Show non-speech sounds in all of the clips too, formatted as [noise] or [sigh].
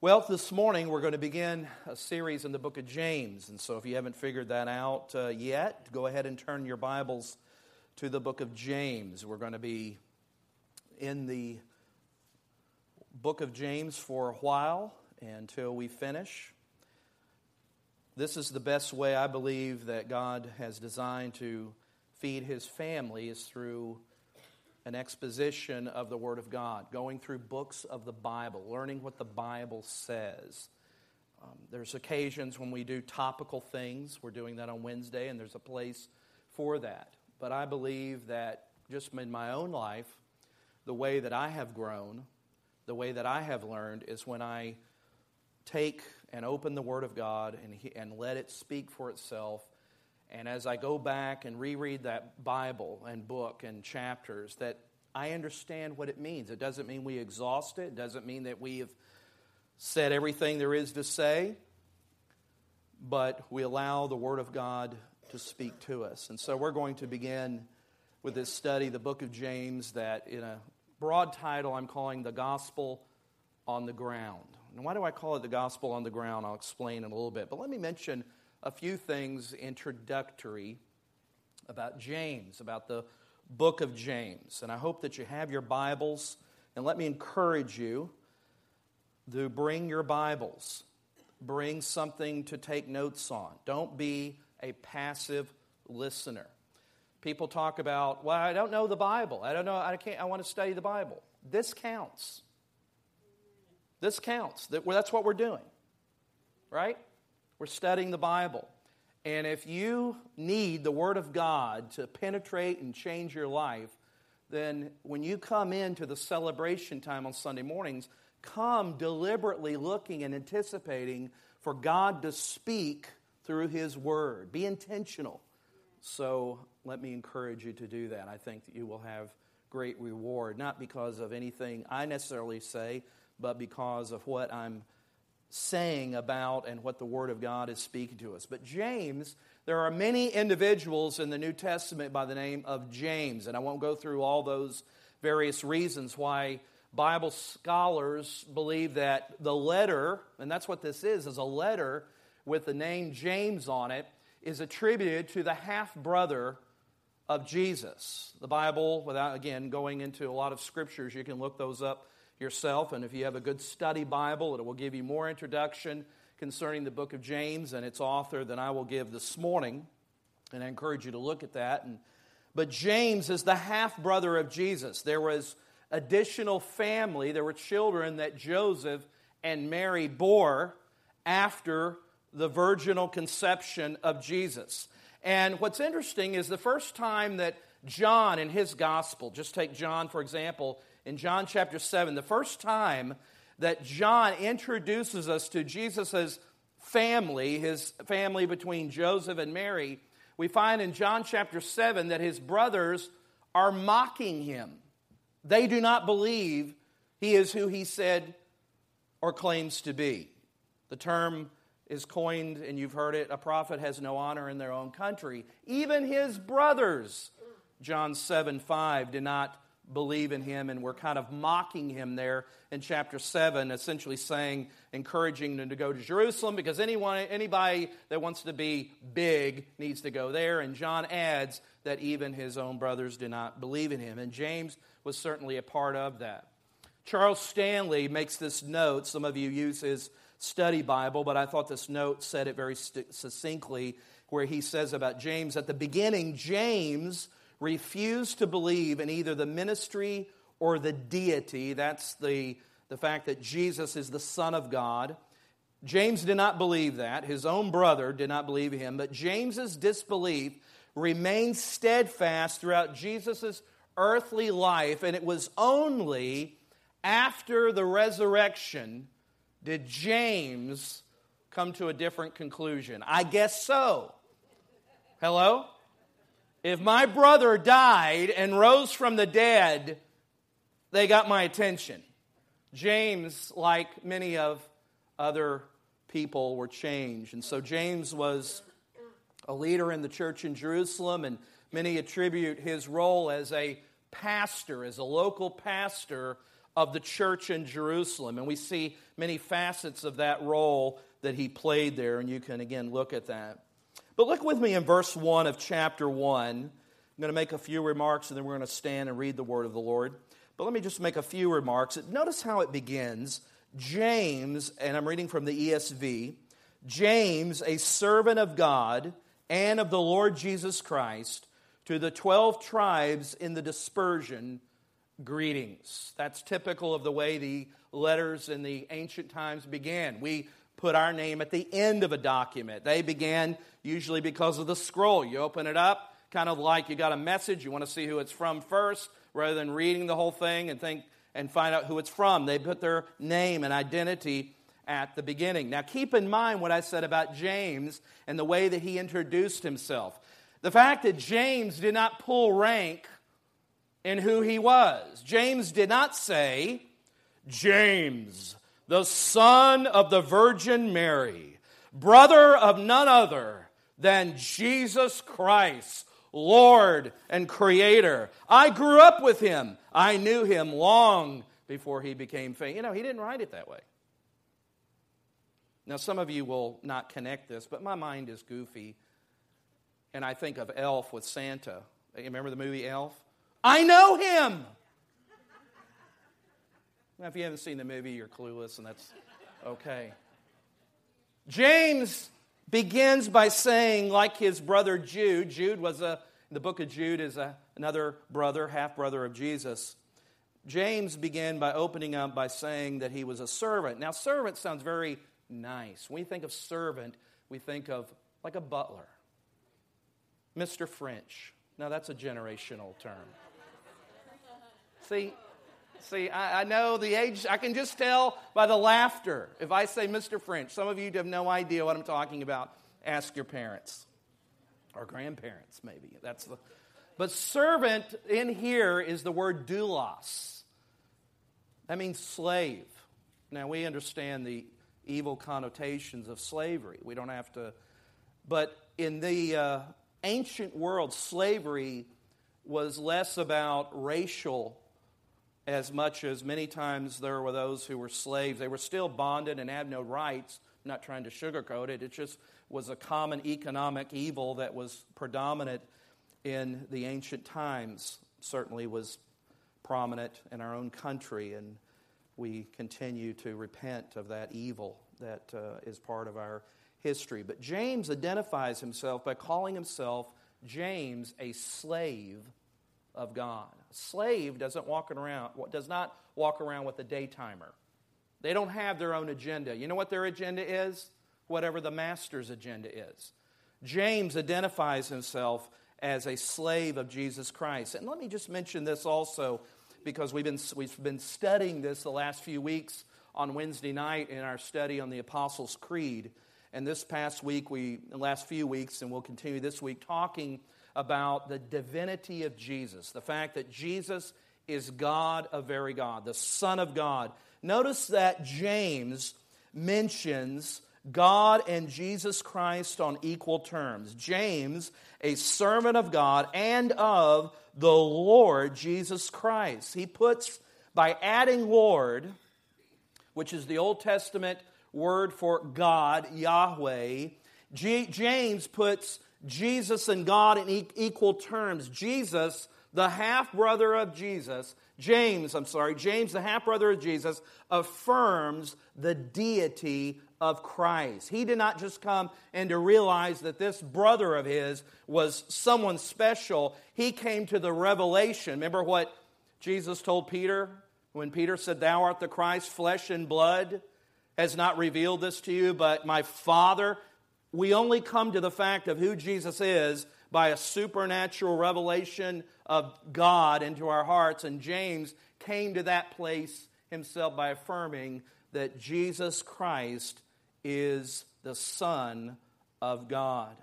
Well, this morning we're going to begin a series in the book of James. And so if you haven't figured that out uh, yet, go ahead and turn your Bibles to the book of James. We're going to be in the book of James for a while until we finish. This is the best way I believe that God has designed to feed his family is through an exposition of the Word of God, going through books of the Bible, learning what the Bible says. Um, there's occasions when we do topical things. We're doing that on Wednesday, and there's a place for that. But I believe that just in my own life, the way that I have grown, the way that I have learned is when I take and open the Word of God and, and let it speak for itself and as I go back and reread that Bible and book and chapters, that I understand what it means. It doesn't mean we exhaust it, it doesn't mean that we have said everything there is to say, but we allow the Word of God to speak to us. And so we're going to begin with this study, the book of James, that in a broad title I'm calling The Gospel on the Ground. And why do I call it the Gospel on the Ground? I'll explain in a little bit. But let me mention a few things introductory about James, about the book of James. And I hope that you have your Bibles. And let me encourage you to bring your Bibles, bring something to take notes on. Don't be a passive listener. People talk about, well, I don't know the Bible. I don't know, I can't, I want to study the Bible. This counts. This counts. That's what we're doing, right? We're studying the Bible. And if you need the Word of God to penetrate and change your life, then when you come into the celebration time on Sunday mornings, come deliberately looking and anticipating for God to speak through His Word. Be intentional. So let me encourage you to do that. I think that you will have great reward, not because of anything I necessarily say, but because of what I'm saying about and what the Word of God is speaking to us. But James, there are many individuals in the New Testament by the name of James, and I won't go through all those various reasons why Bible scholars believe that the letter, and that's what this is, is a letter with the name James on it, is attributed to the half brother of Jesus. The Bible, without again going into a lot of scriptures, you can look those up yourself. And if you have a good study Bible, it will give you more introduction concerning the book of James and its author than I will give this morning. And I encourage you to look at that. And, but James is the half brother of Jesus. There was additional family, there were children that Joseph and Mary bore after the virginal conception of Jesus. And what's interesting is the first time that John in his gospel, just take John for example, in John chapter 7, the first time that John introduces us to Jesus' family, his family between Joseph and Mary, we find in John chapter 7 that his brothers are mocking him. They do not believe he is who he said or claims to be. The term is coined, and you've heard it a prophet has no honor in their own country. Even his brothers, John 7 5, did not believe in him, and we're kind of mocking him there in chapter 7, essentially saying, encouraging them to go to Jerusalem because anyone, anybody that wants to be big needs to go there. And John adds that even his own brothers do not believe in him. And James was certainly a part of that. Charles Stanley makes this note. Some of you use his study Bible, but I thought this note said it very succinctly, where he says about James at the beginning, James refuse to believe in either the ministry or the deity. That's the, the fact that Jesus is the Son of God. James did not believe that. His own brother did not believe him. But James's disbelief remained steadfast throughout Jesus' earthly life, and it was only after the resurrection did James come to a different conclusion. I guess so. Hello? If my brother died and rose from the dead, they got my attention. James, like many of other people, were changed. And so James was a leader in the church in Jerusalem, and many attribute his role as a pastor, as a local pastor of the church in Jerusalem. And we see many facets of that role that he played there, and you can again look at that. But look with me in verse 1 of chapter 1. I'm going to make a few remarks, and then we're going to stand and read the word of the Lord. But let me just make a few remarks. Notice how it begins. James, and I'm reading from the ESV, James, a servant of God and of the Lord Jesus Christ, to the 12 tribes in the dispersion greetings. That's typical of the way the letters in the ancient times began. We put our name at the end of a document. They began usually because of the scroll. You open it up, kind of like you got a message, you want to see who it's from first, rather than reading the whole thing and think and find out who it's from. They put their name and identity at the beginning. Now keep in mind what I said about James and the way that he introduced himself. The fact that James did not pull rank in who he was. James did not say, James, the son of the Virgin Mary, brother of none other than Jesus Christ, Lord and Creator. I grew up with him. I knew him long before he became famous. You know, he didn't write it that way. Now, some of you will not connect this, but my mind is goofy. And I think of Elf with Santa. You remember the movie Elf? I know him. Now, if you haven't seen the movie, you're clueless, and that's okay. James begins by saying, like his brother Jude, Jude was a, the book of Jude is a, another brother, half brother of Jesus. James began by opening up by saying that he was a servant. Now, servant sounds very nice. When we think of servant, we think of like a butler, Mr. French. Now, that's a generational term. See, see, I, I, know the age, I can just tell by the laughter if I say Mr. French. Some of you have no idea what I'm talking about. Ask your parents or grandparents, maybe. That's the, but servant in here is the word doulos. That means slave. Now, we understand the evil connotations of slavery. We don't have to, but in the uh, ancient world, slavery was less about racial as much as many times there were those who were slaves. They were still bonded and had no rights. I'm not trying to sugarcoat it. It just was a common economic evil that was predominant in the ancient times. Certainly was prominent in our own country, and we continue to repent of that evil that uh, is part of our history. But James identifies himself by calling himself James a slave of God. Slave doesn't walk around, does not walk around with a day timer. They don't have their own agenda. You know what their agenda is? Whatever the master's agenda is. James identifies himself as a slave of Jesus Christ. And let me just mention this also because we've been, we've been studying this the last few weeks on Wednesday night in our study on the Apostles' Creed. And this past week, we, the last few weeks, and we'll continue this week, talking about the divinity of Jesus, the fact that Jesus is God, a very God, the Son of God. Notice that James mentions God and Jesus Christ on equal terms. James, a servant of God and of the Lord Jesus Christ. He puts, by adding Lord, which is the Old Testament word for God, Yahweh, G- James puts Jesus and God in equal terms. Jesus, the half brother of Jesus, James, I'm sorry, James, the half brother of Jesus, affirms the deity of Christ. He did not just come and to realize that this brother of his was someone special. He came to the revelation. Remember what Jesus told Peter when Peter said, Thou art the Christ, flesh and blood has not revealed this to you, but my Father we only come to the fact of who Jesus is by a supernatural revelation of God into our hearts. And James came to that place himself by affirming that Jesus Christ is the Son of God.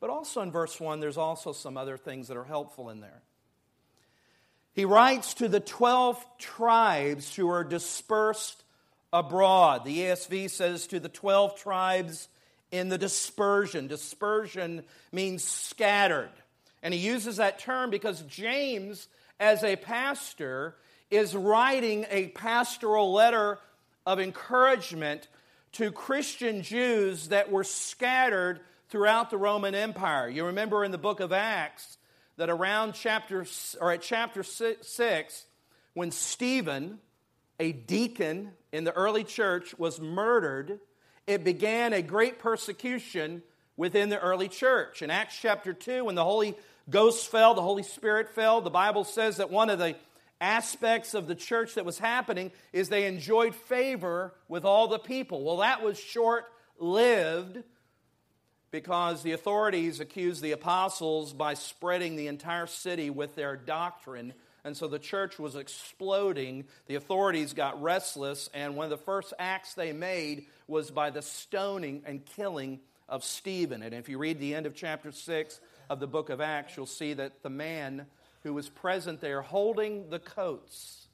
But also in verse 1, there's also some other things that are helpful in there. He writes to the 12 tribes who are dispersed abroad. The ESV says to the 12 tribes in the dispersion. Dispersion means scattered. And he uses that term because James, as a pastor, is writing a pastoral letter of encouragement to Christian Jews that were scattered throughout the Roman Empire. You remember in the book of Acts that around chapter or at chapter 6 when Stephen, a deacon in the early church was murdered, it began a great persecution within the early church. In Acts chapter 2 when the Holy Ghost fell, the Holy Spirit fell, the Bible says that one of the aspects of the church that was happening is they enjoyed favor with all the people. Well, that was short lived because the authorities accused the apostles by spreading the entire city with their doctrine. And so the church was exploding. The authorities got restless, and one of the first acts they made was by the stoning and killing of Stephen. And if you read the end of chapter 6 of the book of Acts, you'll see that the man who was present there holding the coats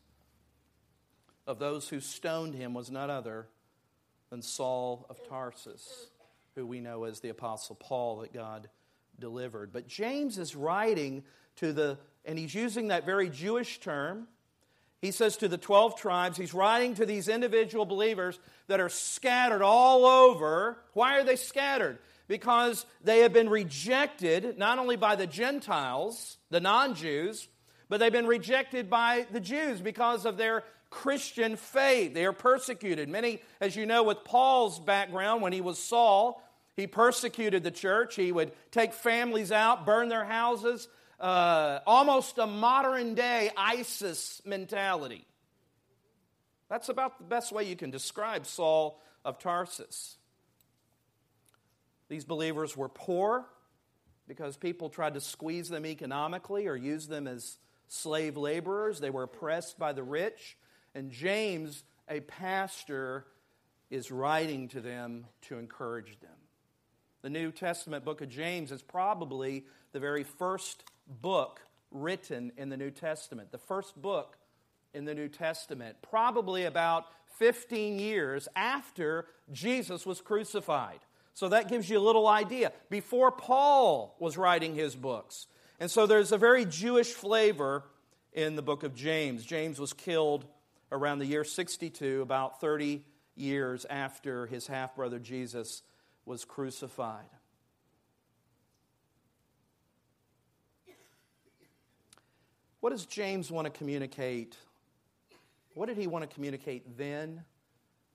of those who stoned him was none other than Saul of Tarsus, who we know as the Apostle Paul that God delivered. But James is writing to the, and he's using that very Jewish term. He says to the 12 tribes, he's writing to these individual believers that are scattered all over. Why are they scattered? because they have been rejected not only by the Gentiles, the non Jews, but they've been rejected by the Jews because of their Christian faith. They are persecuted. Many, as you know, with Paul's background, when he was Saul, he persecuted the church. He would take families out, burn their houses, uh, almost a modern day ISIS mentality. That's about the best way you can describe Saul of Tarsus. These believers were poor because people tried to squeeze them economically or use them as slave laborers. They were oppressed by the rich. And James, a pastor, is writing to them to encourage them. The New Testament book of James is probably the very first book written in the New Testament, the first book in the New Testament, probably about 15 years after Jesus was crucified. So that gives you a little idea. Before Paul was writing his books. And so there's a very Jewish flavor in the book of James. James was killed around the year 62, about 30 years after his half brother Jesus was crucified. What does James want to communicate? What did he want to communicate then?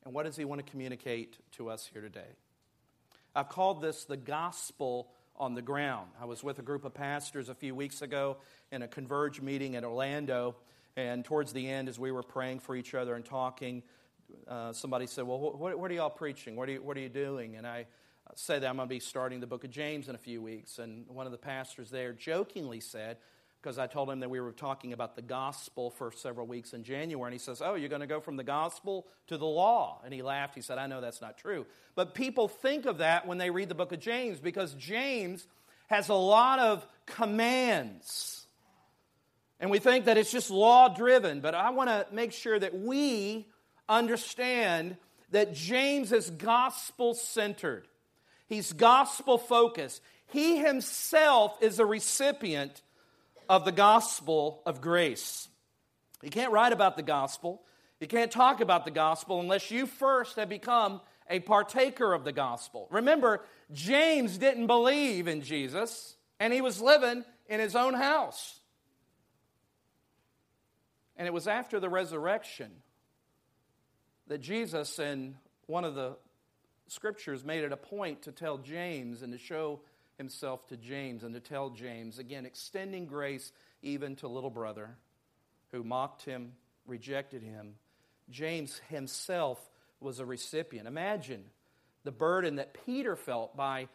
And what does he want to communicate to us here today? I've called this the gospel on the ground. I was with a group of pastors a few weeks ago in a Converge meeting in Orlando, and towards the end, as we were praying for each other and talking, uh, somebody said, Well, what, what, are y'all preaching? What are you, what are you doing? And I said that I'm going to be starting the book of James in a few weeks. And one of the pastors there jokingly said, because I told him that we were talking about the gospel for several weeks in January. And he says, Oh, you're going to go from the gospel to the law. And he laughed. He said, I know that's not true. But people think of that when they read the book of James because James has a lot of commands. And we think that it's just law driven. But I want to make sure that we understand that James is gospel centered, he's gospel focused. He himself is a recipient of the gospel of grace. You can't write about the gospel, you can't talk about the gospel unless you first have become a partaker of the gospel. Remember, James didn't believe in Jesus, and he was living in his own house. And it was after the resurrection that Jesus, in one of the scriptures, made it a point to tell James and to show himself to James and to tell James, again, extending grace even to little brother who mocked him, rejected him. James himself was a recipient. Imagine the burden that Peter felt by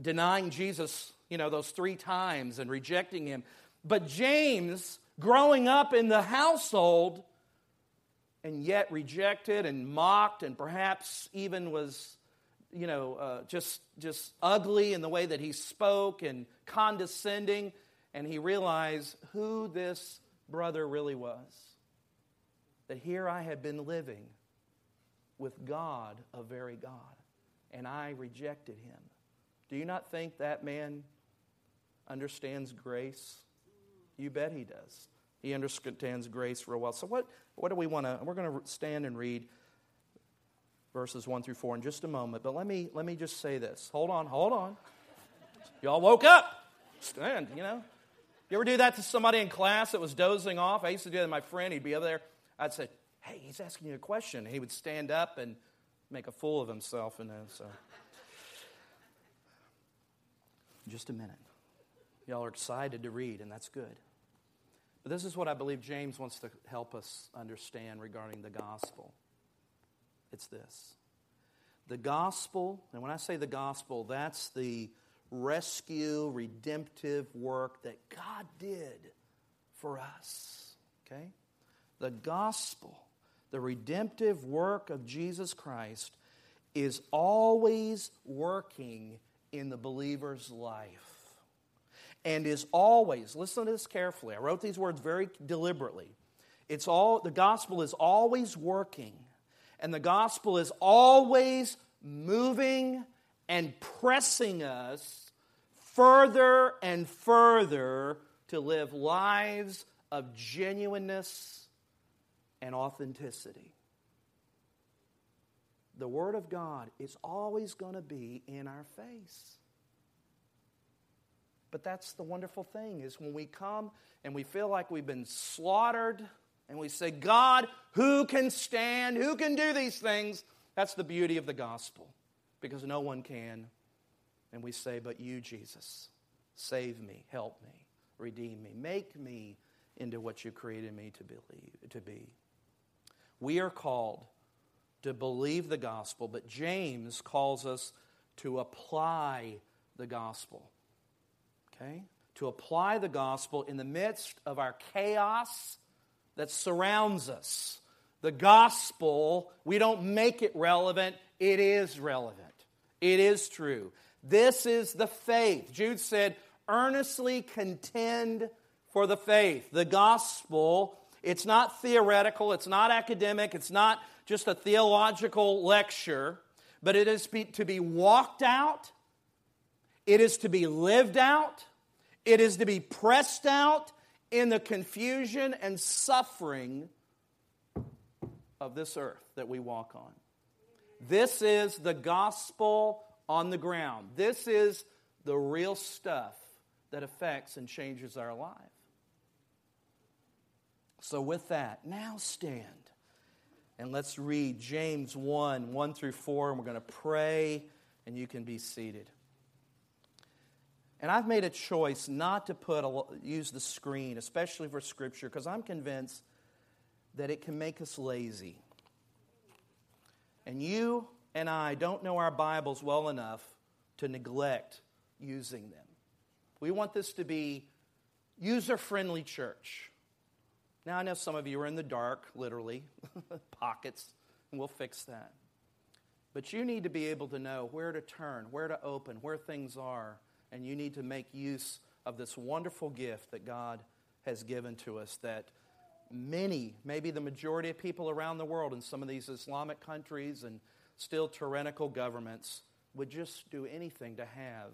denying Jesus, you know, those three times and rejecting him. But James, growing up in the household, and yet rejected and mocked, and perhaps even was you know, uh, just, just ugly in the way that he spoke and condescending. And he realized who this brother really was. That here I had been living with God, a very God, and I rejected him. Do you not think that man understands grace? You bet he does. He understands grace real well. So, what, what do we want to? We're going to stand and read verses 1 through 4 in just a moment. But let me, let me just say this. Hold on, hold on. Y'all woke up. Stand, you know. You ever do that to somebody in class that was dozing off? I used to do that to my friend. He'd be over there. I'd say, hey, he's asking you a question. He would stand up and make a fool of himself. And so, just a minute. Y'all are excited to read, and that's good. But this is what I believe James wants to help us understand regarding the gospel. It's this the gospel, and when I say the gospel, that's the rescue, redemptive work that God did for us. Okay? The gospel, the redemptive work of Jesus Christ, is always working in the believer's life. And is always, listen to this carefully. I wrote these words very deliberately. It's all the gospel is always working, and the gospel is always moving and pressing us further and further to live lives of genuineness and authenticity. The Word of God is always going to be in our face. But that's the wonderful thing is when we come and we feel like we've been slaughtered and we say, God, who can stand? Who can do these things? That's the beauty of the gospel because no one can. And we say, But you, Jesus, save me, help me, redeem me, make me into what you created me to believe to be. We are called to believe the gospel, but James calls us to apply the gospel. Okay? To apply the gospel in the midst of our chaos that surrounds us. The gospel, we don't make it relevant, it is relevant. It is true. This is the faith. Jude said, earnestly contend for the faith. The gospel, it's not theoretical, it's not academic, it's not just a theological lecture, but it is to be walked out, it is to be lived out, it is to be pressed out in the confusion and suffering of this earth that we walk on. This is the gospel on the ground. This is the real stuff that affects and changes our life. So, with that, now stand and let's read James 1 1 through 4, and we're going to pray, and you can be seated. And I've made a choice not to put a, use the screen, especially for Scripture, because I'm convinced that it can make us lazy. And you and I don't know our Bibles well enough to neglect using them. We want this to be user friendly church. Now, I know some of you are in the dark, literally, [laughs] pockets, and we'll fix that. But you need to be able to know where to turn, where to open, where things are, and you need to make use of this wonderful gift that God has given to us that many, maybe the majority of people around the world in some of these Islamic countries and still tyrannical governments would just do anything to have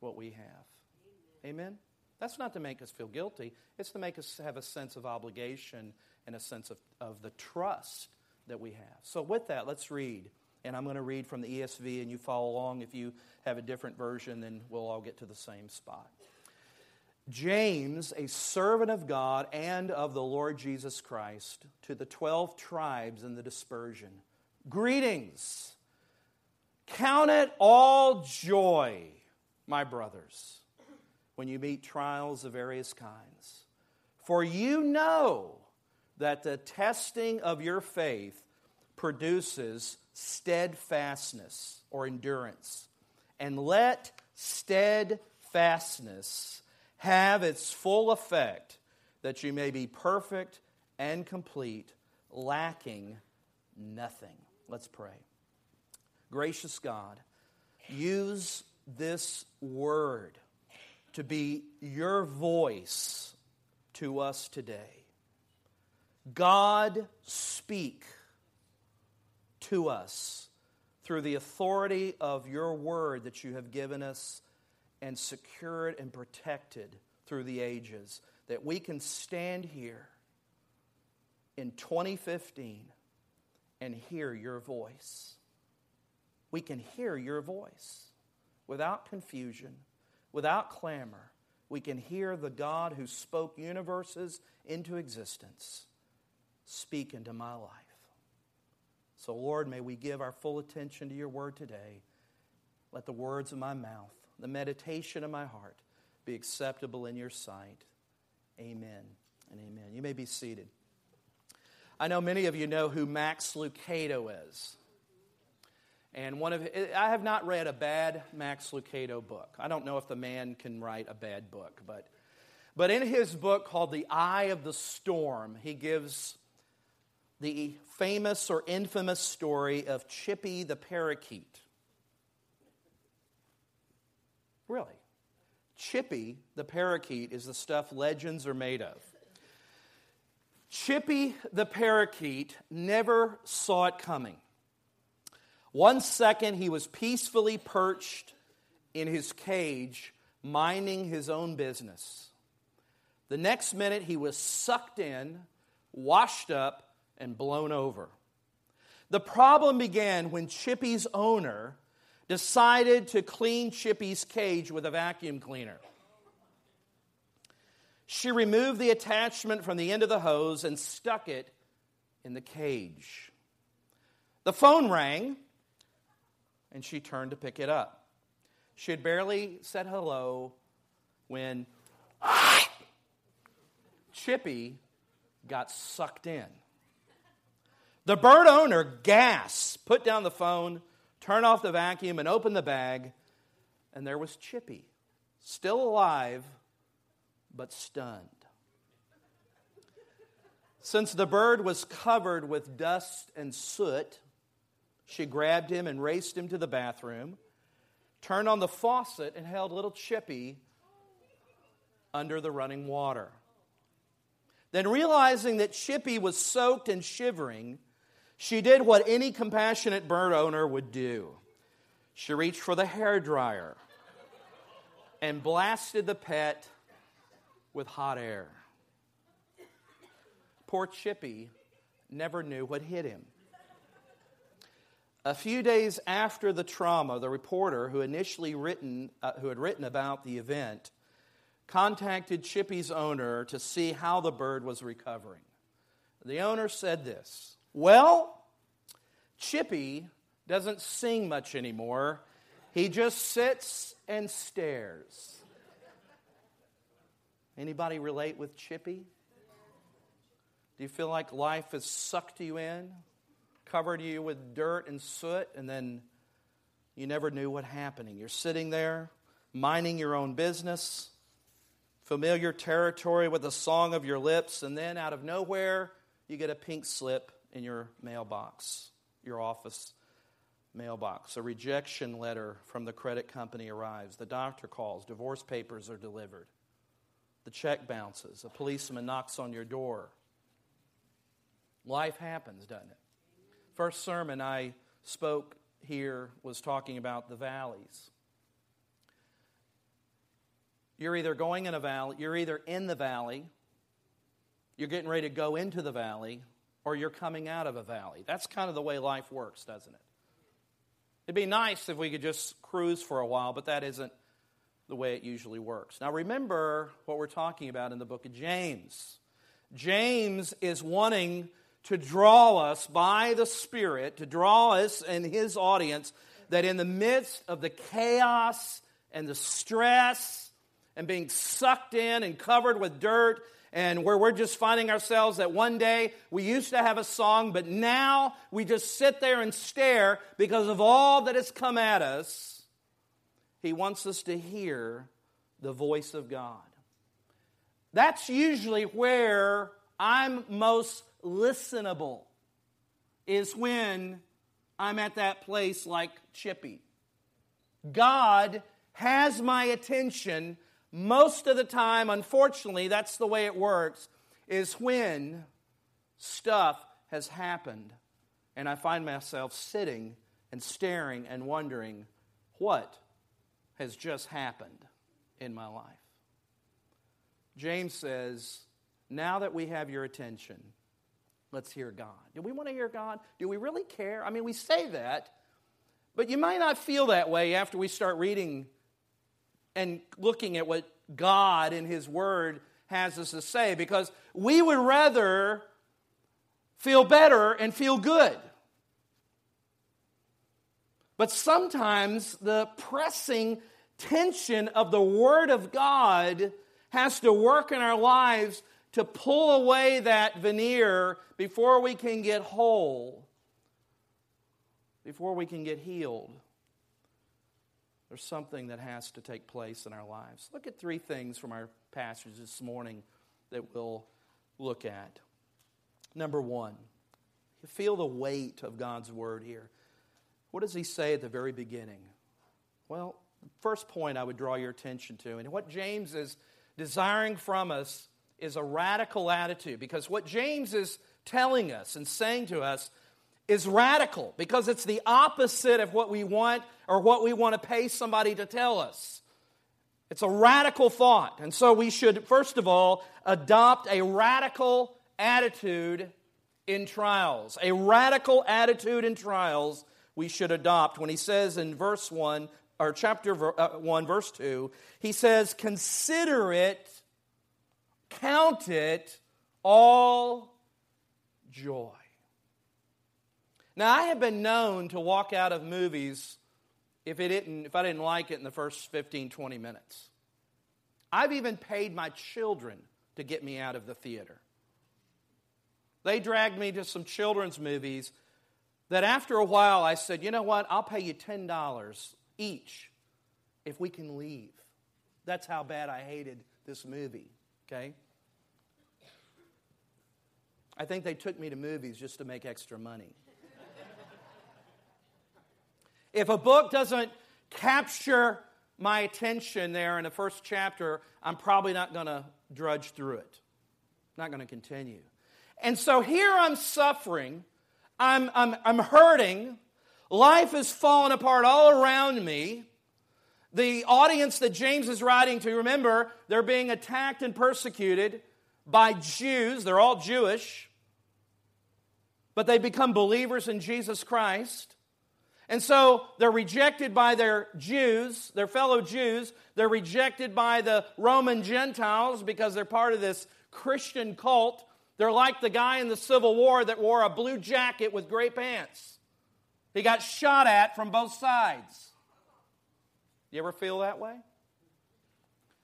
what we have. Amen? That's not to make us feel guilty, it's to make us have a sense of obligation and a sense of, of the trust that we have. So, with that, let's read. And I'm going to read from the ESV, and you follow along. If you have a different version, then we'll all get to the same spot. James, a servant of God and of the Lord Jesus Christ, to the 12 tribes in the dispersion. Greetings. Count it all joy, my brothers when you meet trials of various kinds. For you know that the testing of your faith produces steadfastness or endurance. And let steadfastness have its full effect, that you may be perfect and complete, lacking nothing. Let's pray. Gracious God, use this word to be your voice to us today. God, speak to us through the authority of your word that you have given us and secured and protected through the ages. that we can stand here in 2015 and hear your voice. We can hear your voice without confusion, without clamor. We can hear the God who spoke universes into existence speak into my life. So, Lord, may we give our full attention to your word today. Let the words of my mouth, the meditation of my heart, be acceptable in your sight. Amen and amen. You may be seated. I know many of you know who Max Lucado is. And one of I have not read a bad Max Lucado book. I don't know if the man can write a bad book, but but in his book called The Eye of the Storm, he gives the famous or infamous story of Chippy the parakeet. Really? Chippy the parakeet is the stuff legends are made of. Chippy the parakeet never saw it coming. One second he was peacefully perched in his cage, minding his own business. The next minute he was sucked in, washed up, and blown over. The problem began when Chippy's owner decided to clean Chippy's cage with a vacuum cleaner. She removed the attachment from the end of the hose and stuck it in the cage. The phone rang, and she turned to pick it up. She had barely said hello when Chippy got sucked in. The bird owner gasped, put down the phone, turned off the vacuum, and opened the bag, and there was Chippy, still alive, but stunned. Since the bird was covered with dust and soot, she grabbed him and raced him to the bathroom, turned on the faucet, and held little Chippy under the running water. Then, realizing that Chippy was soaked and shivering, she did what any compassionate bird owner would do. She reached for the hair dryer and blasted the pet with hot air. Poor Chippy never knew what hit him. A few days after the trauma, the reporter who initially written, uh, who had written about the event contacted Chippy's owner to see how the bird was recovering. The owner said this well, Chippy doesn't sing much anymore. He just sits and stares. Anybody relate with Chippy? Do you feel like life has sucked you in, covered you with dirt and soot, and then you never knew what happening? You're sitting there, minding your own business, familiar territory with the song of your lips, and then out of nowhere, you get a pink slip in your mailbox, your office mailbox. A rejection letter from the credit company arrives. The doctor calls. Divorce papers are delivered. The check bounces. A policeman knocks on your door. Life happens, doesn't it? First sermon I spoke here was talking about the valleys. You're either going in a valley, you're either in the valley, you're getting ready to go into the valley, or you're coming out of a valley. That's kind of the way life works, doesn't it? It'd be nice if we could just cruise for a while, but that isn't the way it usually works. Now, remember what we're talking about in the book of James. James is wanting to draw us by the Spirit, to draw us and his audience, that in the midst of the chaos and the stress and being sucked in and covered with dirt and where we're just finding ourselves that one day we used to have a song, but now we just sit there and stare because of all that has come at us. He wants us to hear the voice of God. That's usually where I'm most listenable, is when I'm at that place like Chippy. God has my attention most of the time, unfortunately, that's the way it works, is when stuff has happened and I find myself sitting and staring and wondering what has just happened in my life. James says, Now that we have your attention, let's hear God. Do we want to hear God? Do we really care? I mean, we say that, but you might not feel that way after we start reading and looking at what God in His Word has us to say, because we would rather feel better and feel good. But sometimes the pressing tension of the Word of God has to work in our lives to pull away that veneer before we can get whole, before we can get healed. There's something that has to take place in our lives. Look at three things from our passage this morning that we'll look at. Number one, you feel the weight of God's word here. What does he say at the very beginning? Well, the first point I would draw your attention to, and what James is desiring from us is a radical attitude because what James is telling us and saying to us is radical because it's the opposite of what we want or what we want to pay somebody to tell us. It's a radical thought. And so we should, first of all, adopt a radical attitude in trials. A radical attitude in trials we should adopt. When he says in verse 1, or chapter uh, 1, verse 2, he says, Consider it Count it all joy. Now, I have been known to walk out of movies if, it didn't, if I didn't like it in the first 15, 20 minutes. I've even paid my children to get me out of the theater. They dragged me to some children's movies that after a while I said, you know what, I'll pay you $10 each if we can leave. That's how bad I hated this movie, okay? I think they took me to movies just to make extra money. If a book doesn't capture my attention there in the first chapter, I'm probably not going to drudge through it. I'm Not going to continue. And so here I'm suffering, I'm, I'm, I'm hurting, life is falling apart all around me. The audience that James is writing to, remember, they're being attacked and persecuted by Jews. They're all Jewish. But they become believers in Jesus Christ. And so they're rejected by their Jews, their fellow Jews. They're rejected by the Roman Gentiles because they're part of this Christian cult. They're like the guy in the Civil War that wore a blue jacket with gray pants. He got shot at from both sides. You ever feel that way?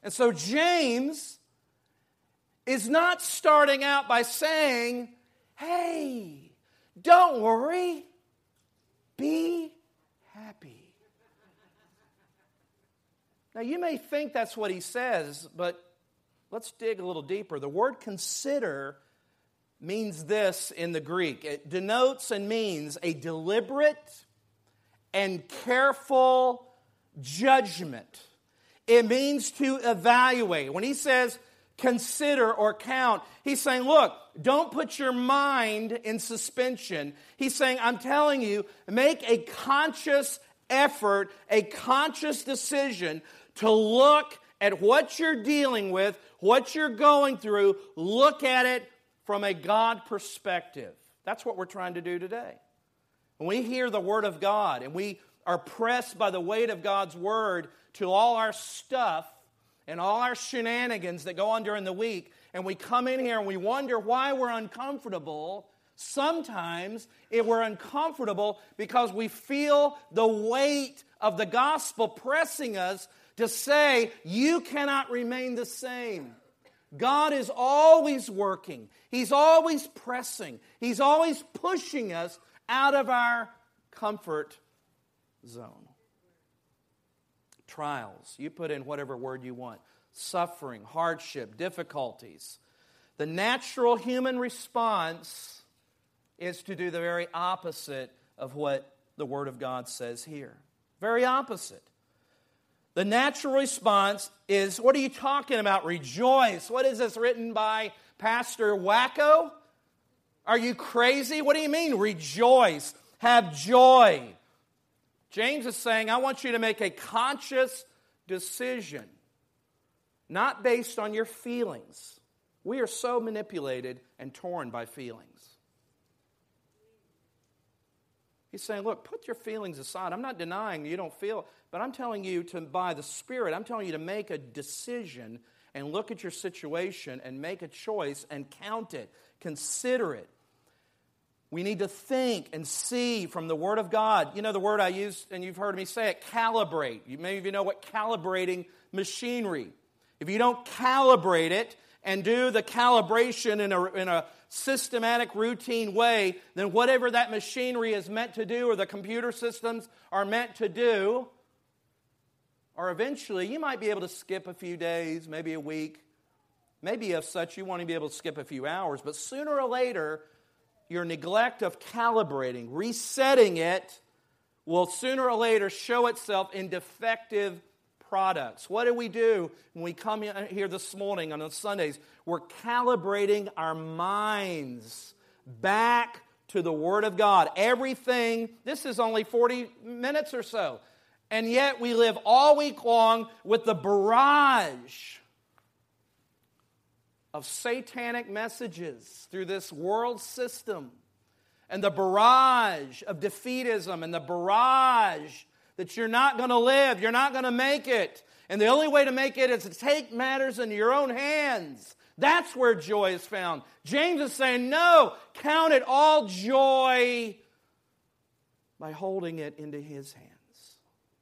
And so James is not starting out by saying, hey, don't worry, be happy. Now, you may think that's what he says, but let's dig a little deeper. The word consider means this in the Greek it denotes and means a deliberate and careful judgment. It means to evaluate. When he says consider or count, he's saying, look, don't put your mind in suspension. He's saying, I'm telling you, make a conscious effort, a conscious decision to look at what you're dealing with, what you're going through, look at it from a God perspective. That's what we're trying to do today. When we hear the Word of God and we are pressed by the weight of God's Word to all our stuff and all our shenanigans that go on during the week, and we come in here and we wonder why we're uncomfortable, sometimes if we're uncomfortable because we feel the weight of the gospel pressing us to say, You cannot remain the same. God is always working, He's always pressing, He's always pushing us out of our comfort zone. Trials, you put in whatever word you want suffering, hardship, difficulties. The natural human response is to do the very opposite of what the Word of God says here. Very opposite. The natural response is what are you talking about? Rejoice. What is this written by Pastor Wacko? Are you crazy? What do you mean, rejoice? Have joy. James is saying, I want you to make a conscious decision not based on your feelings. We are so manipulated and torn by feelings. He's saying, look, put your feelings aside. I'm not denying you don't feel, but I'm telling you to, by the Spirit, I'm telling you to make a decision and look at your situation and make a choice and count it, consider it. We need to think and see from the Word of God. You know the word I use, and you've heard me say it calibrate. You, maybe of you know what calibrating machinery. If you don't calibrate it and do the calibration in a, in a systematic, routine way, then whatever that machinery is meant to do or the computer systems are meant to do, or eventually you might be able to skip a few days, maybe a week. Maybe, if such, you want to be able to skip a few hours, but sooner or later, your neglect of calibrating, resetting it, will sooner or later show itself in defective products. What do we do when we come here this morning on Sundays? We're calibrating our minds back to the Word of God. Everything, this is only 40 minutes or so. And yet we live all week long with the barrage of satanic messages through this world system and the barrage of defeatism and the barrage that you're not going to live, you're not going to make it. And the only way to make it is to take matters into your own hands. That's where joy is found. James is saying, no, count it all joy by holding it into his hands,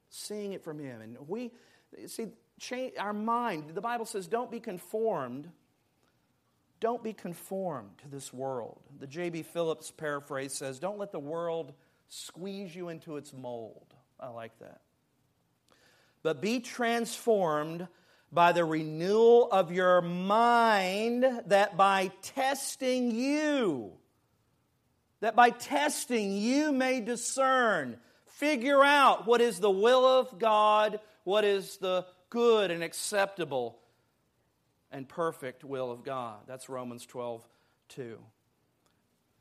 seeing it from him. And we, see, change our mind. The Bible says, don't be conformed. Don't be conformed to this world. The J.B. Phillips paraphrase says, don't let the world squeeze you into its mold. I like that. But be transformed by the renewal of your mind, that by testing you, that by testing you may discern, figure out what is the will of God, what is the good and acceptable and perfect will of God. That's Romans 12, 2.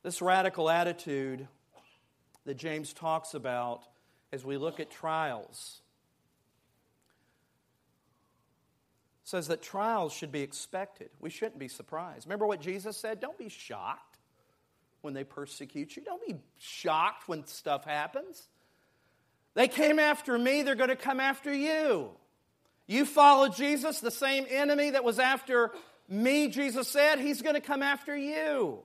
This radical attitude that James talks about as we look at trials says that trials should be expected. We shouldn't be surprised. Remember what Jesus said? Don't be shocked when they persecute you. Don't be shocked when stuff happens. They came after me, they're going to come after you. You follow Jesus, the same enemy that was after me, Jesus said, he's going to come after you.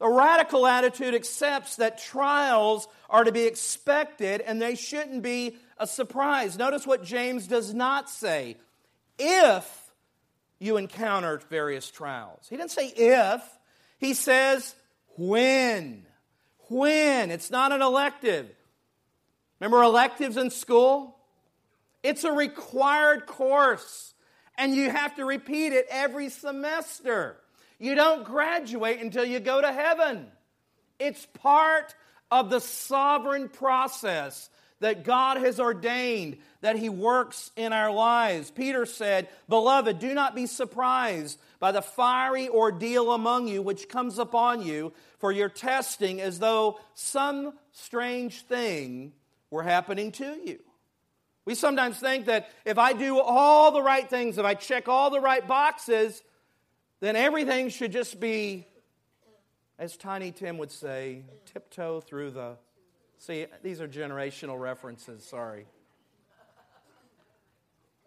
The radical attitude accepts that trials are to be expected and they shouldn't be a surprise. Notice what James does not say. If you encounter various trials, he didn't say if, he says when. When. It's not an elective. Remember electives in school? It's a required course, and you have to repeat it every semester. You don't graduate until you go to heaven. It's part of the sovereign process that God has ordained that He works in our lives. Peter said, Beloved, do not be surprised by the fiery ordeal among you which comes upon you for your testing as though some strange thing were happening to you. We sometimes think that if I do all the right things, if I check all the right boxes, then everything should just be, as Tiny Tim would say, tiptoe through the. See, these are generational references, sorry.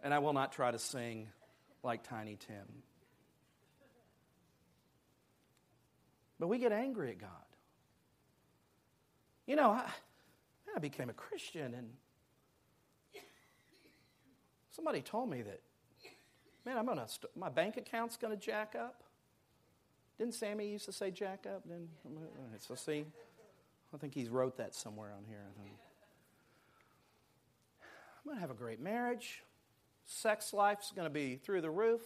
And I will not try to sing like Tiny Tim. But we get angry at God. You know, I, I became a Christian and somebody told me that man, I'm gonna st- my bank account's gonna jack up. Didn't Sammy used to say jack up? Then so see, I think he's wrote that somewhere on here. I'm gonna have a great marriage. Sex life's gonna be through the roof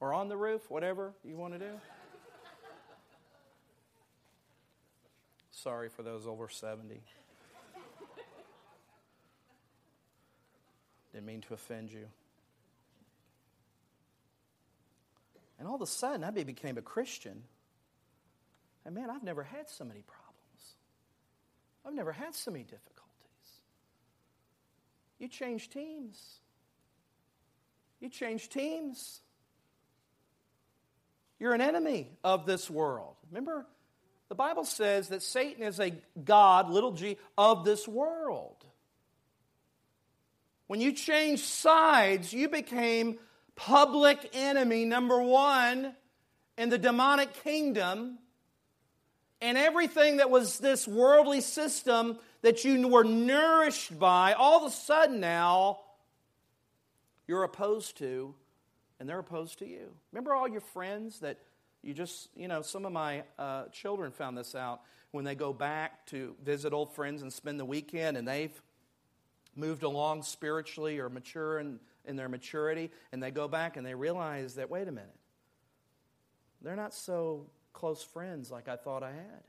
or on the roof, whatever you want to do. Sorry for those over 70. Didn't mean to offend you. And all of a sudden, I became a Christian. And man, I've never had so many problems. I've never had so many difficulties. You change teams. You change teams. You're an enemy of this world. Remember, the Bible says that Satan is a God, little g, of this world. When you changed sides, you became public enemy number one in the demonic kingdom. And everything that was this worldly system that you were nourished by, all of a sudden now, you're opposed to, and they're opposed to you. Remember all your friends that you just, you know, some of my uh, children found this out when they go back to visit old friends and spend the weekend, and they've moved along spiritually or mature in, in their maturity, and they go back and they realize that, wait a minute, they're not so close friends like I thought I had.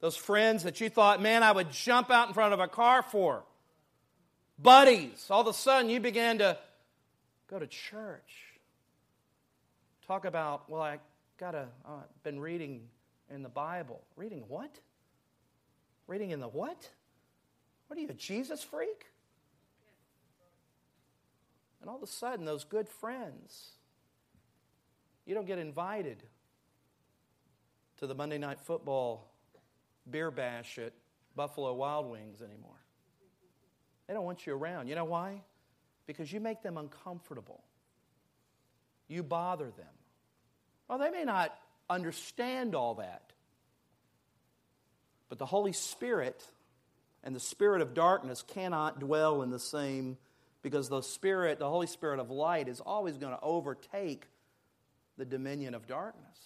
Those friends that you thought, man, I would jump out in front of a car for. Buddies. All of a sudden, you began to go to church. Talk about, well, I got to, uh, been reading in the Bible. Reading what? Reading in the what? What are you, a Jesus freak? And all of a sudden, those good friends, you don't get invited to the Monday Night Football beer bash at Buffalo Wild Wings anymore. They don't want you around. You know why? Because you make them uncomfortable. You bother them. Well, they may not understand all that. But the Holy Spirit and the spirit of darkness cannot dwell in the same because the spirit, the Holy Spirit of light, is always going to overtake the dominion of darkness.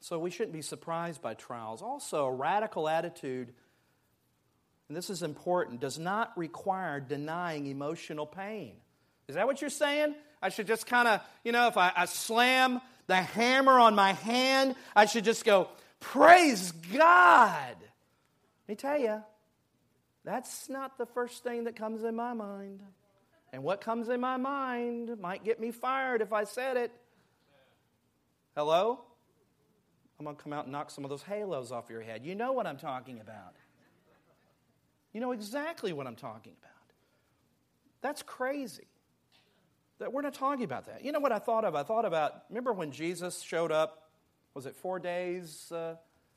So we shouldn't be surprised by trials. Also, a radical attitude, and this is important, does not require denying emotional pain. Is that what you're saying? I should just kind of, you know, if I, I slam the hammer on my hand, I should just go, Praise God. Let me tell you, that's not the first thing that comes in my mind. And what comes in my mind might get me fired if I said it. Hello? I'm going to come out and knock some of those halos off your head. You know what I'm talking about. You know exactly what I'm talking about. That's crazy. That we're not talking about that. You know what I thought of? I thought about, remember when Jesus showed up, was it four days uh,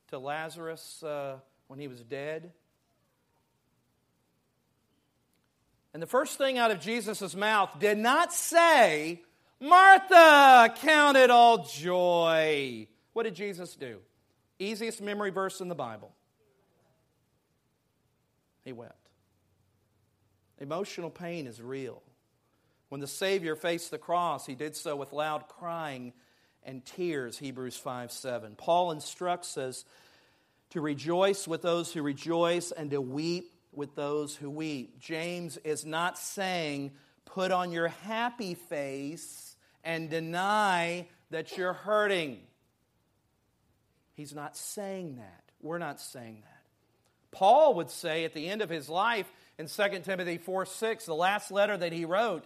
to Lazarus uh, when he was dead? And the first thing out of Jesus' mouth did not say, Martha, count it all joy. What did Jesus do? Easiest memory verse in the Bible. He wept. Emotional pain is real. When the Savior faced the cross, he did so with loud crying and tears, Hebrews 5 7. Paul instructs us to rejoice with those who rejoice and to weep with those who weep. James is not saying, put on your happy face and deny that you're hurting. He's not saying that. We're not saying that. Paul would say at the end of his life in 2 Timothy 4 6, the last letter that he wrote,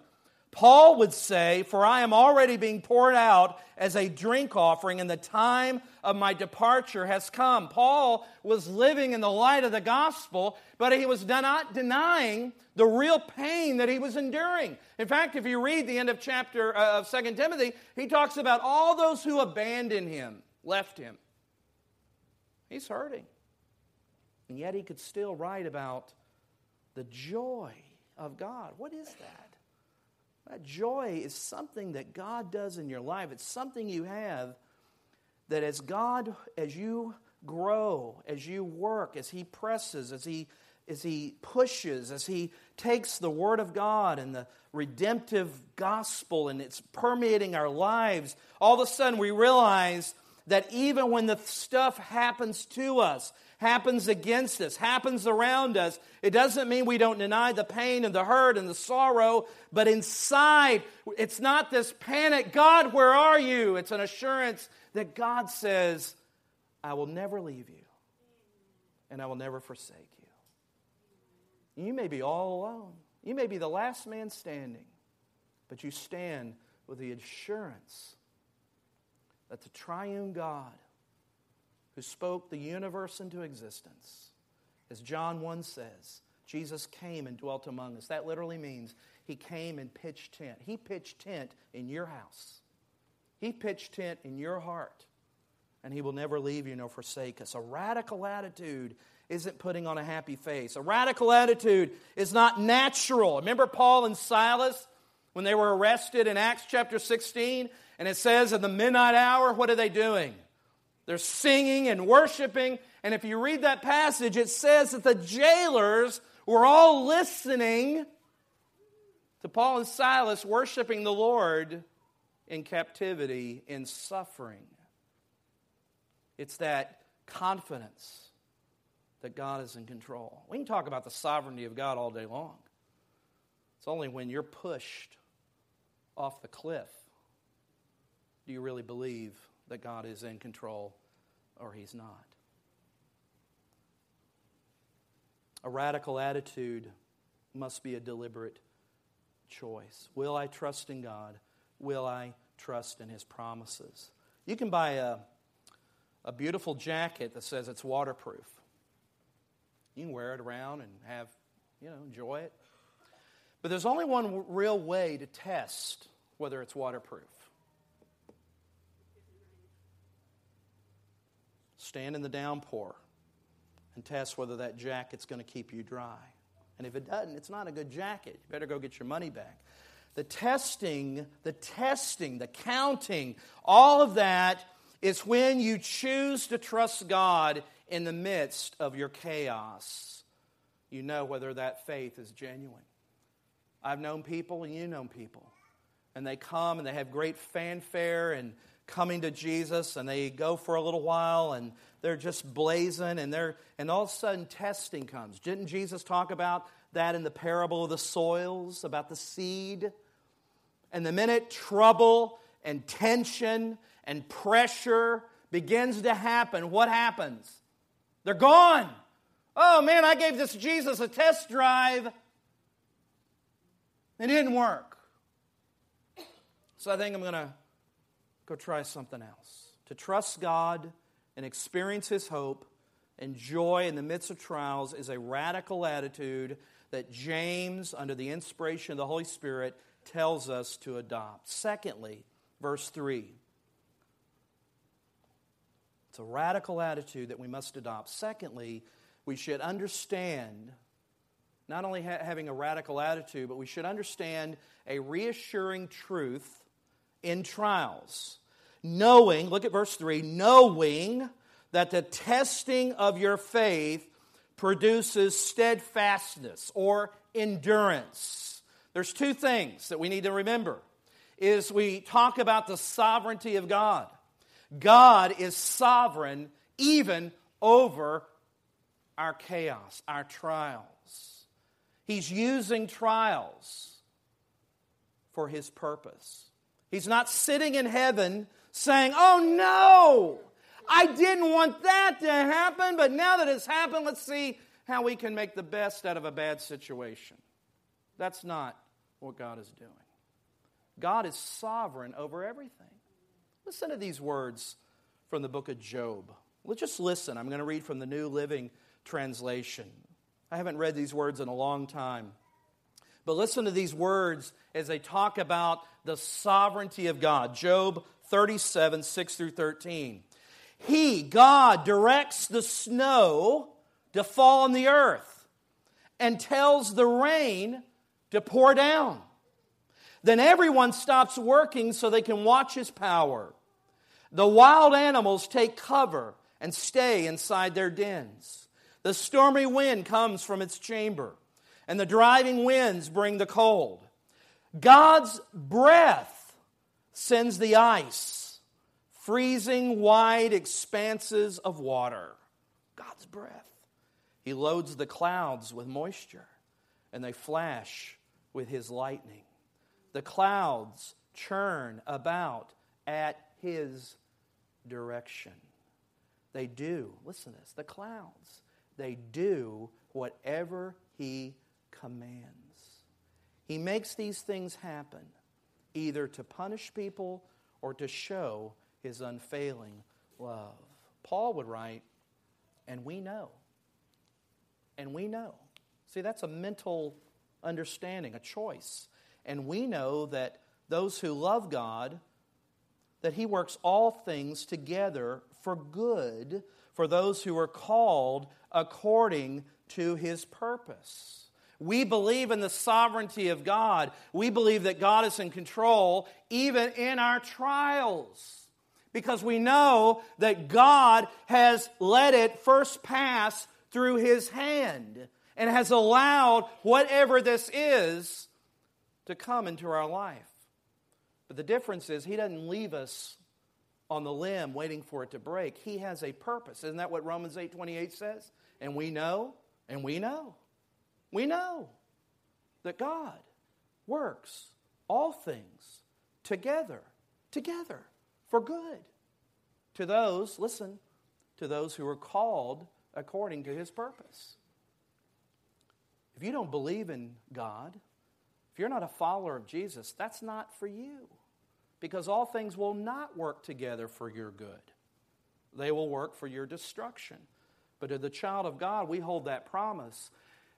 Paul would say, For I am already being poured out as a drink offering, and the time of my departure has come. Paul was living in the light of the gospel, but he was not denying the real pain that he was enduring. In fact, if you read the end of chapter uh, of 2 Timothy, he talks about all those who abandoned him, left him. He's hurting. And yet he could still write about the joy of God. What is that? That joy is something that God does in your life. It's something you have that as God, as you grow, as you work, as He presses, as He as he pushes, as he takes the Word of God and the redemptive gospel and it's permeating our lives, all of a sudden we realize that even when the stuff happens to us, happens against us, happens around us, it doesn't mean we don't deny the pain and the hurt and the sorrow, but inside, it's not this panic God, where are you? It's an assurance that God says, I will never leave you and I will never forsake you. You may be all alone, you may be the last man standing, but you stand with the assurance that the triune God who spoke the universe into existence, as John 1 says, Jesus came and dwelt among us. That literally means he came and pitched tent. He pitched tent in your house. He pitched tent in your heart. And he will never leave you nor forsake us. A radical attitude isn't putting on a happy face. A radical attitude is not natural. Remember Paul and Silas when they were arrested in Acts chapter 16? And it says, at the midnight hour, what are they doing? They're singing and worshiping. And if you read that passage, it says that the jailers were all listening to Paul and Silas worshiping the Lord in captivity, in suffering. It's that confidence that God is in control. We can talk about the sovereignty of God all day long. It's only when you're pushed off the cliff do you really believe that God is in control or He's not. A radical attitude must be a deliberate choice. Will I trust in God? Will I trust in His promises? You can buy a, a beautiful jacket that says it's waterproof. You can wear it around and have, you know, enjoy it. But there's only one real way to test whether it's waterproof. Stand in the downpour and test whether that jacket's going to keep you dry. And if it doesn't, it's not a good jacket. You better go get your money back. The testing, the testing, the counting, all of that is when you choose to trust God in the midst of your chaos. You know whether that faith is genuine. I've known people, and you know people, and they come and they have great fanfare and coming to Jesus, and they go for a little while, and they're just blazing, and they're and all of a sudden testing comes. Didn't Jesus talk about that in the parable of the soils, about the seed? And the minute trouble and tension and pressure begins to happen, what happens? They're gone. Oh man, I gave this Jesus a test drive. It didn't work. So I think I'm going to go try something else. To trust God and experience His hope and joy in the midst of trials is a radical attitude that James, under the inspiration of the Holy Spirit, tells us to adopt. Secondly, verse 3. It's a radical attitude that we must adopt. Secondly, we should understand not only ha- having a radical attitude, but we should understand a reassuring truth in trials knowing, look at verse 3, knowing that the testing of your faith produces steadfastness or endurance. There's two things that we need to remember is we talk about the sovereignty of God. God is sovereign even over our chaos, our trials. He's using trials for his purpose. He's not sitting in heaven saying, Oh no, I didn't want that to happen, but now that it's happened, let's see how we can make the best out of a bad situation. That's not what God is doing. God is sovereign over everything. Listen to these words from the book of Job. Let's just listen. I'm going to read from the New Living Translation. I haven't read these words in a long time. But listen to these words as they talk about the sovereignty of God. Job 37, 6 through 13. He, God, directs the snow to fall on the earth and tells the rain to pour down. Then everyone stops working so they can watch his power. The wild animals take cover and stay inside their dens. The stormy wind comes from its chamber, and the driving winds bring the cold. God's breath sends the ice, freezing wide expanses of water. God's breath. He loads the clouds with moisture, and they flash with his lightning. The clouds churn about at his direction. They do, listen to this, the clouds, they do whatever he commands. He makes these things happen either to punish people or to show his unfailing love. Paul would write, and we know, and we know. See, that's a mental understanding, a choice. And we know that those who love God, that He works all things together for good for those who are called according to His purpose. We believe in the sovereignty of God. We believe that God is in control even in our trials because we know that God has let it first pass through His hand and has allowed whatever this is to come into our life. But the difference is, He doesn't leave us on the limb waiting for it to break. He has a purpose. Isn't that what Romans 8 28 says? And we know, and we know, we know that God works all things together, together for good. To those, listen, to those who are called according to his purpose. If you don't believe in God, if you're not a follower of Jesus, that's not for you. Because all things will not work together for your good, they will work for your destruction. But to the child of God, we hold that promise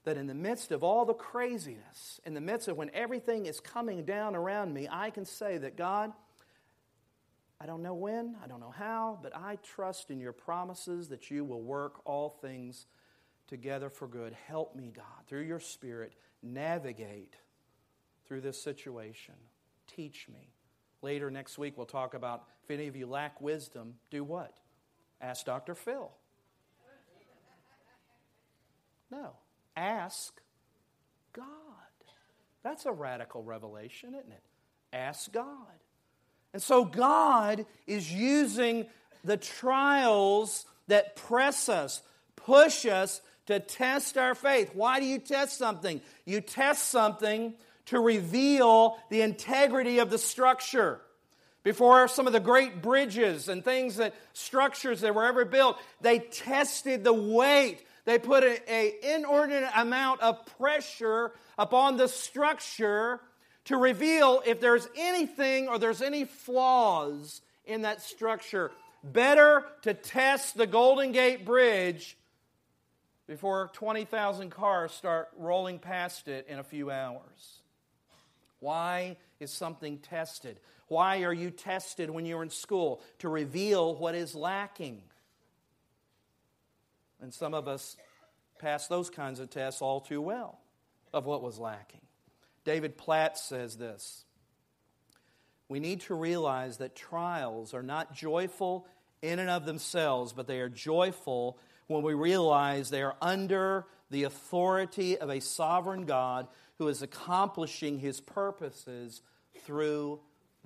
that in the midst of all the craziness, in the midst of when everything is coming down around me, I can say that God, I don't know when, I don't know how, but I trust in your promises that you will work all things together for good. Help me, God, through your Spirit, navigate through this situation. Teach me. Later next week, we'll talk about if any of you lack wisdom, do what? Ask Dr. Phil. No. Ask God. That's a radical revelation, isn't it? Ask God. And so God is using the trials that press us, push us to test our faith. Why do you test something? You test something to reveal the integrity of the structure. Before some of the great bridges and things that structures that were ever built, they tested the weight. They put an inordinate amount of pressure upon the structure to reveal if there's anything or there's any flaws in that structure. Better to test the Golden Gate Bridge before 20,000 cars start rolling past it in a few hours. Why is something tested? Why are you tested when you're in school? To reveal what is lacking. And some of us pass those kinds of tests all too well of what was lacking. David Platt says this We need to realize that trials are not joyful in and of themselves, but they are joyful when we realize they are under the authority of a sovereign God who is accomplishing his purposes through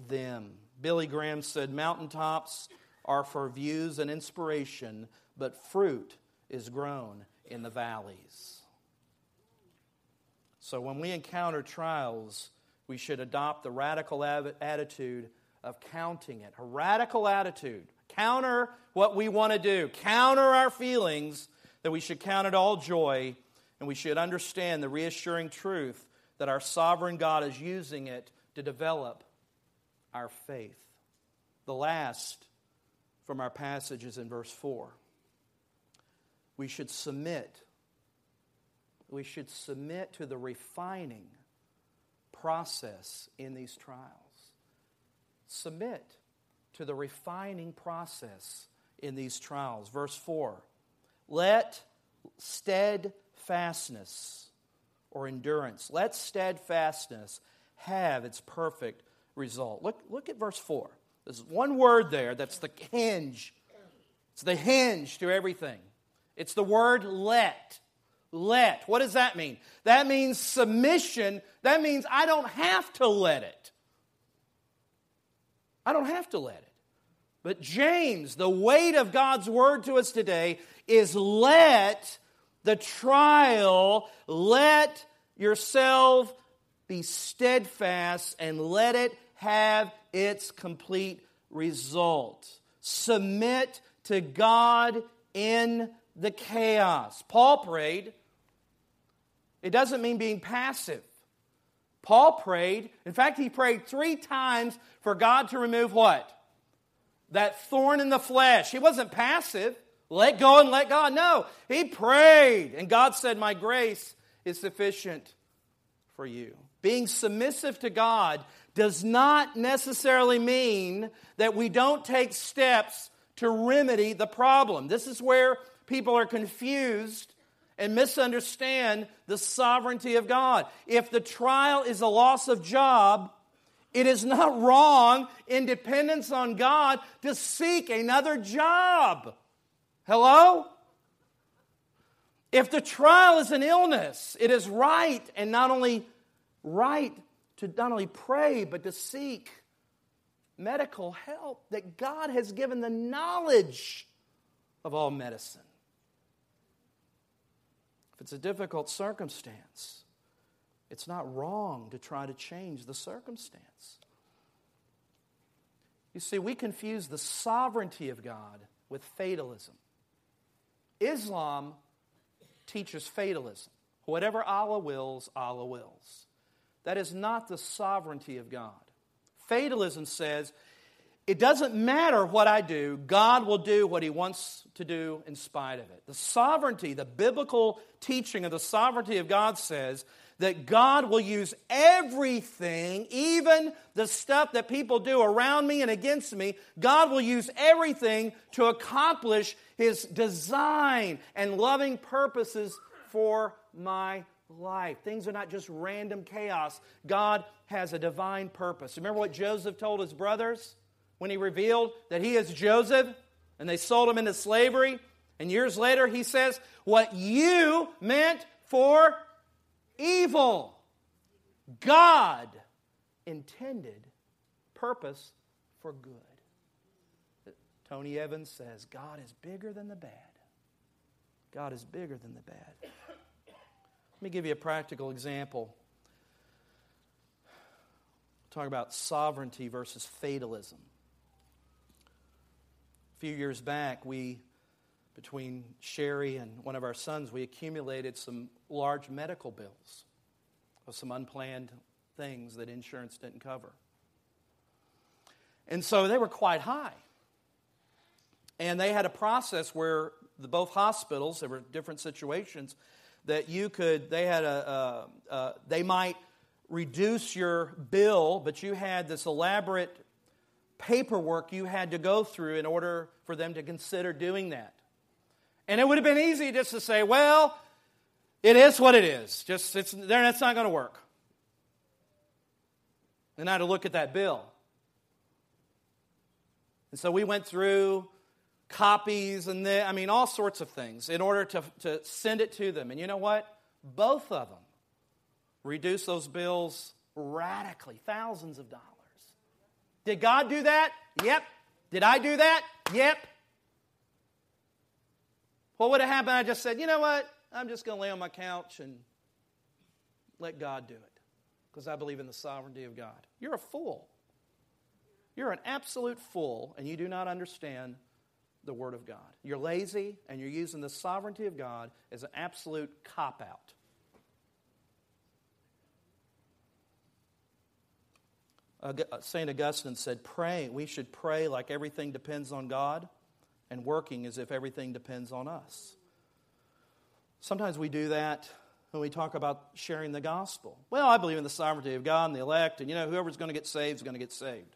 them. Billy Graham said, Mountaintops are for views and inspiration, but fruit is grown in the valleys. So when we encounter trials, we should adopt the radical attitude of counting it. A radical attitude. Counter what we want to do, counter our feelings, that we should count it all joy, and we should understand the reassuring truth that our sovereign God is using it to develop our faith. The last from our passage is in verse 4. We should submit we should submit to the refining process in these trials. Submit to the refining process in these trials. Verse 4 Let steadfastness or endurance, let steadfastness have its perfect result. Look, look at verse 4. There's one word there that's the hinge. It's the hinge to everything. It's the word let let. What does that mean? That means submission. That means I don't have to let it. I don't have to let it. But James, the weight of God's word to us today is let the trial, let yourself be steadfast and let it have its complete result. Submit to God in the chaos. Paul prayed it doesn't mean being passive. Paul prayed, in fact, he prayed three times for God to remove what? That thorn in the flesh. He wasn't passive. Let go and let God. No, he prayed. And God said, My grace is sufficient for you. Being submissive to God does not necessarily mean that we don't take steps to remedy the problem. This is where people are confused and misunderstand the sovereignty of God. If the trial is a loss of job, it is not [laughs] wrong in dependence on God to seek another job. Hello? If the trial is an illness, it is right and not only right to not only pray, but to seek medical help, that God has given the knowledge of all medicine. If it's a difficult circumstance, it's not wrong to try to change the circumstance. You see, we confuse the sovereignty of God with fatalism. Islam teaches fatalism. Whatever Allah wills, Allah wills. That is not the sovereignty of God. Fatalism says, it doesn't matter what I do, God will do what He wants to do in spite of it. The sovereignty, the biblical teaching of the sovereignty of God says that God will use everything, even the stuff that people do around me and against me, God will use everything to accomplish His design and loving purposes for my life. Things are not just random chaos. God has a divine purpose. Remember what Joseph told his brothers when he revealed that he is Joseph and they sold him into slavery? And years later, he says, What you meant for evil, God intended purpose for good. Tony Evans says, God is bigger than the bad. God is bigger than the bad. Let me give you a practical example. Talk about sovereignty versus fatalism. A few years back, we, between Sherry and one of our sons, we accumulated some large medical bills of some unplanned things that insurance didn't cover. And so they were quite high. And they had a process where the, both hospitals, there were different situations, that you could, they had a, a, a, they might reduce your bill, but you had this elaborate paperwork you had to go through in order for them to consider doing that. And it would have been easy just to say, well, it is what it is. Just it's there, that's not going to work. And had to look at that bill. And so we went through copies and the, I mean, all sorts of things in order to, to send it to them. And you know what? Both of them reduced those bills radically, thousands of dollars. Did God do that? Yep. Did I do that? Yep. What would have happened? I just said, you know what? I'm just going to lay on my couch and let God do it because I believe in the sovereignty of God. You're a fool. You're an absolute fool, and you do not understand the Word of God. You're lazy and you're using the sovereignty of God as an absolute cop out. Uh, Uh, St. Augustine said, Pray, we should pray like everything depends on God and working as if everything depends on us. Sometimes we do that when we talk about sharing the gospel. Well, I believe in the sovereignty of God and the elect, and you know, whoever's going to get saved is going to get saved.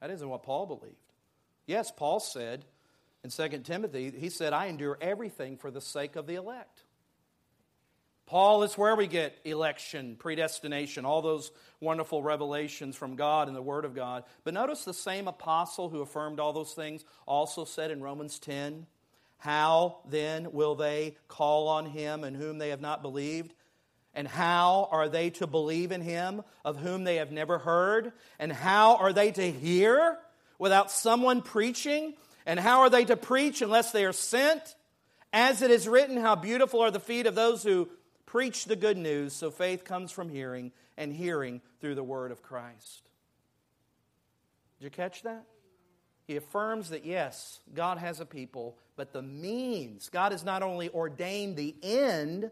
That isn't what Paul believed. Yes, Paul said, in 2 Timothy, he said, I endure everything for the sake of the elect. Paul is where we get election, predestination, all those wonderful revelations from God and the Word of God. But notice the same apostle who affirmed all those things also said in Romans 10 How then will they call on him in whom they have not believed? And how are they to believe in him of whom they have never heard? And how are they to hear without someone preaching? And how are they to preach unless they are sent? As it is written, how beautiful are the feet of those who preach the good news. So faith comes from hearing, and hearing through the word of Christ. Did you catch that? He affirms that yes, God has a people, but the means, God has not only ordained the end,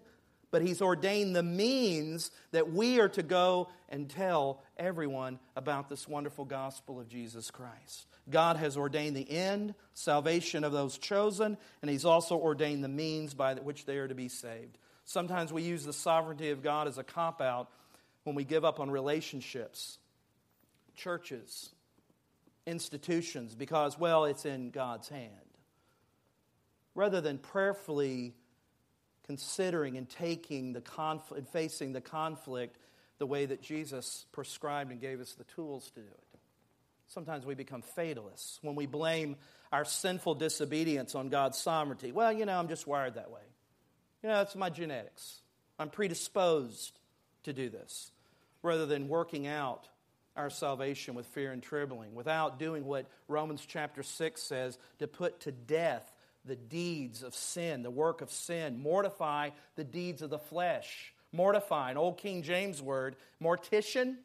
but He's ordained the means that we are to go and tell everyone about this wonderful gospel of Jesus Christ. God has ordained the end, salvation of those chosen, and He's also ordained the means by which they are to be saved. Sometimes we use the sovereignty of God as a cop out when we give up on relationships, churches, institutions, because, well, it's in God's hand. Rather than prayerfully considering and taking the conflict and facing the conflict the way that Jesus prescribed and gave us the tools to do it. Sometimes we become fatalists when we blame our sinful disobedience on God's sovereignty. Well, you know, I'm just wired that way. You know, it's my genetics. I'm predisposed to do this. Rather than working out our salvation with fear and trembling, without doing what Romans chapter 6 says to put to death the deeds of sin, the work of sin, mortify the deeds of the flesh. Mortify, an old King James word, mortician,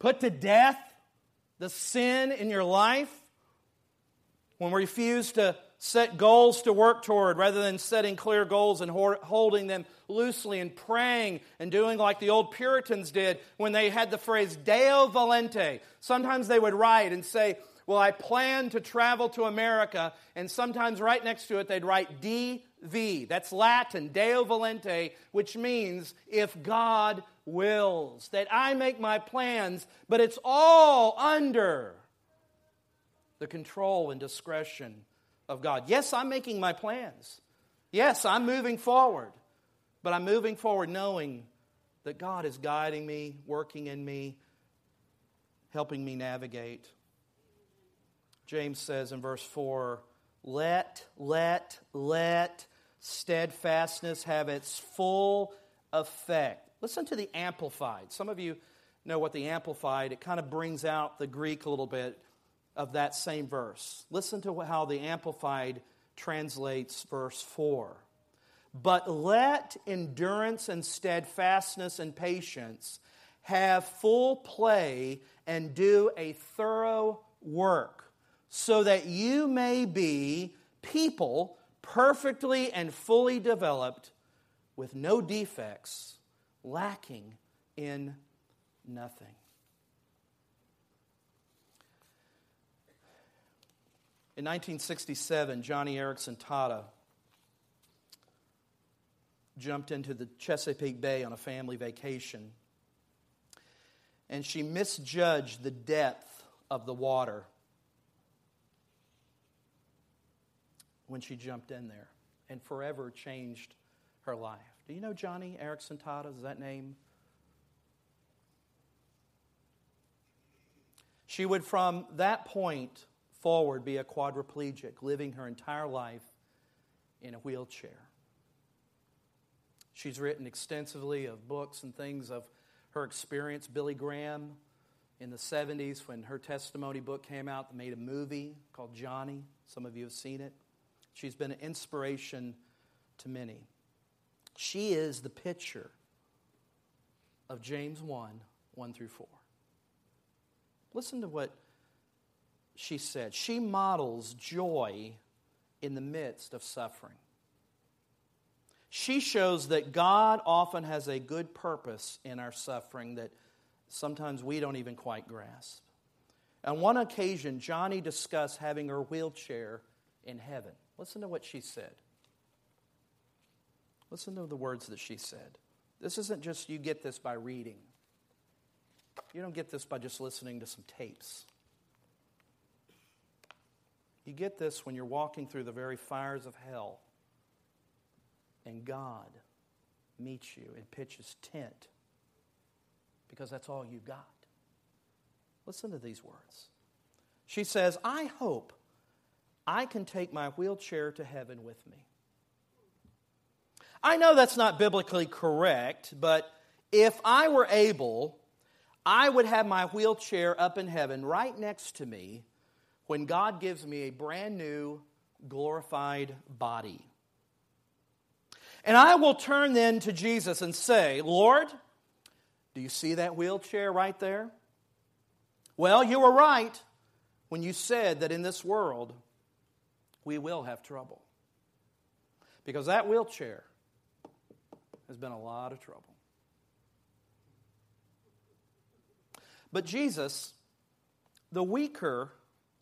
put to death the sin in your life. When we refuse to set goals to work toward rather than setting clear goals and holding them loosely and praying and doing like the old Puritans did when they had the phrase Deo volente. Sometimes they would write and say, Well, I plan to travel to America, and sometimes right next to it they'd write DV. That's Latin, Deo volente, which means if God wills. That I make my plans, but it's all under the control and discretion of God. Yes, I'm making my plans. Yes, I'm moving forward. But I'm moving forward knowing that God is guiding me, working in me, helping me navigate. James says in verse 4 let, let, let steadfastness have its full effect. Listen to the Amplified. Some of you know what the Amplified, it kind of brings out the Greek a little bit of that same verse. Listen to how the Amplified translates verse 4. But let endurance and steadfastness and patience have full play and do a thorough work, so that you may be people perfectly and fully developed with no defects, lacking in nothing. In 1967, Joni Eareckson Tada jumped into the Chesapeake Bay on a family vacation. And she misjudged the depth of the water when she jumped in there and forever changed her life. Do you know Joni Eareckson Tada? Is that name? She would, from that point forward be a quadriplegic, living her entire life in a wheelchair. She's written extensively of books and things of her experience. Billy Graham in the 70s, when her testimony book came out, made a movie called Joni. Some of you have seen it. She's been an inspiration to many. She is the picture of James 1 1 through 4. Listen to what she said. She models joy in the midst of suffering. She shows that God often has a good purpose in our suffering that sometimes we don't even quite grasp. On one occasion, Joni discussed having her wheelchair in heaven. Listen to what she said. Listen to the words that she said. This isn't just you get this by reading, you don't get this by just listening to some tapes. You get this when you're walking through the very fires of hell and God meets you and pitches tent because that's all you got. Listen to these words. She says, I hope I can take my wheelchair to heaven with me. I know that's not biblically correct, but if I were able, I would have my wheelchair up in heaven right next to me when God gives me a brand new, glorified body. And I will turn then to Jesus and say, Lord, do you see that wheelchair right there? Well, you were right when you said that in this world we will have trouble. Because that wheelchair has been a lot of trouble. But Jesus, the weaker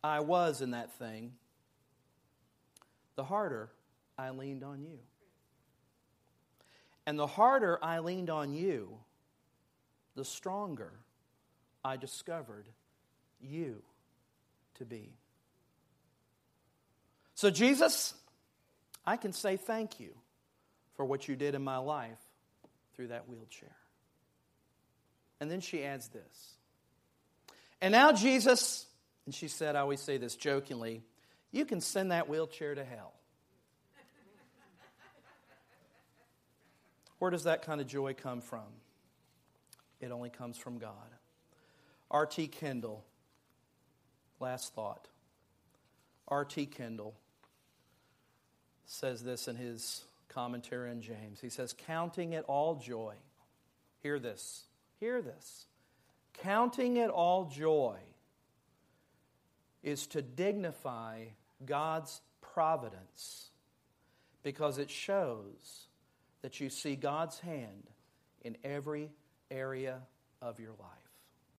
I was in that thing, the harder I leaned on you. And the harder I leaned on you, the stronger I discovered you to be. So, Jesus, I can say thank you for what you did in my life through that wheelchair. And then she adds this. And now, Jesus, and she said, I always say this jokingly, you can send that wheelchair to hell. Where does that kind of joy come from? It only comes from God. R.T. Kendall, last thought. R.T. Kendall says this in his commentary on James. He says, Counting it all joy. Hear this. Hear this. Counting it all joy is to dignify God's providence because it shows that you see God's hand in every area of your life.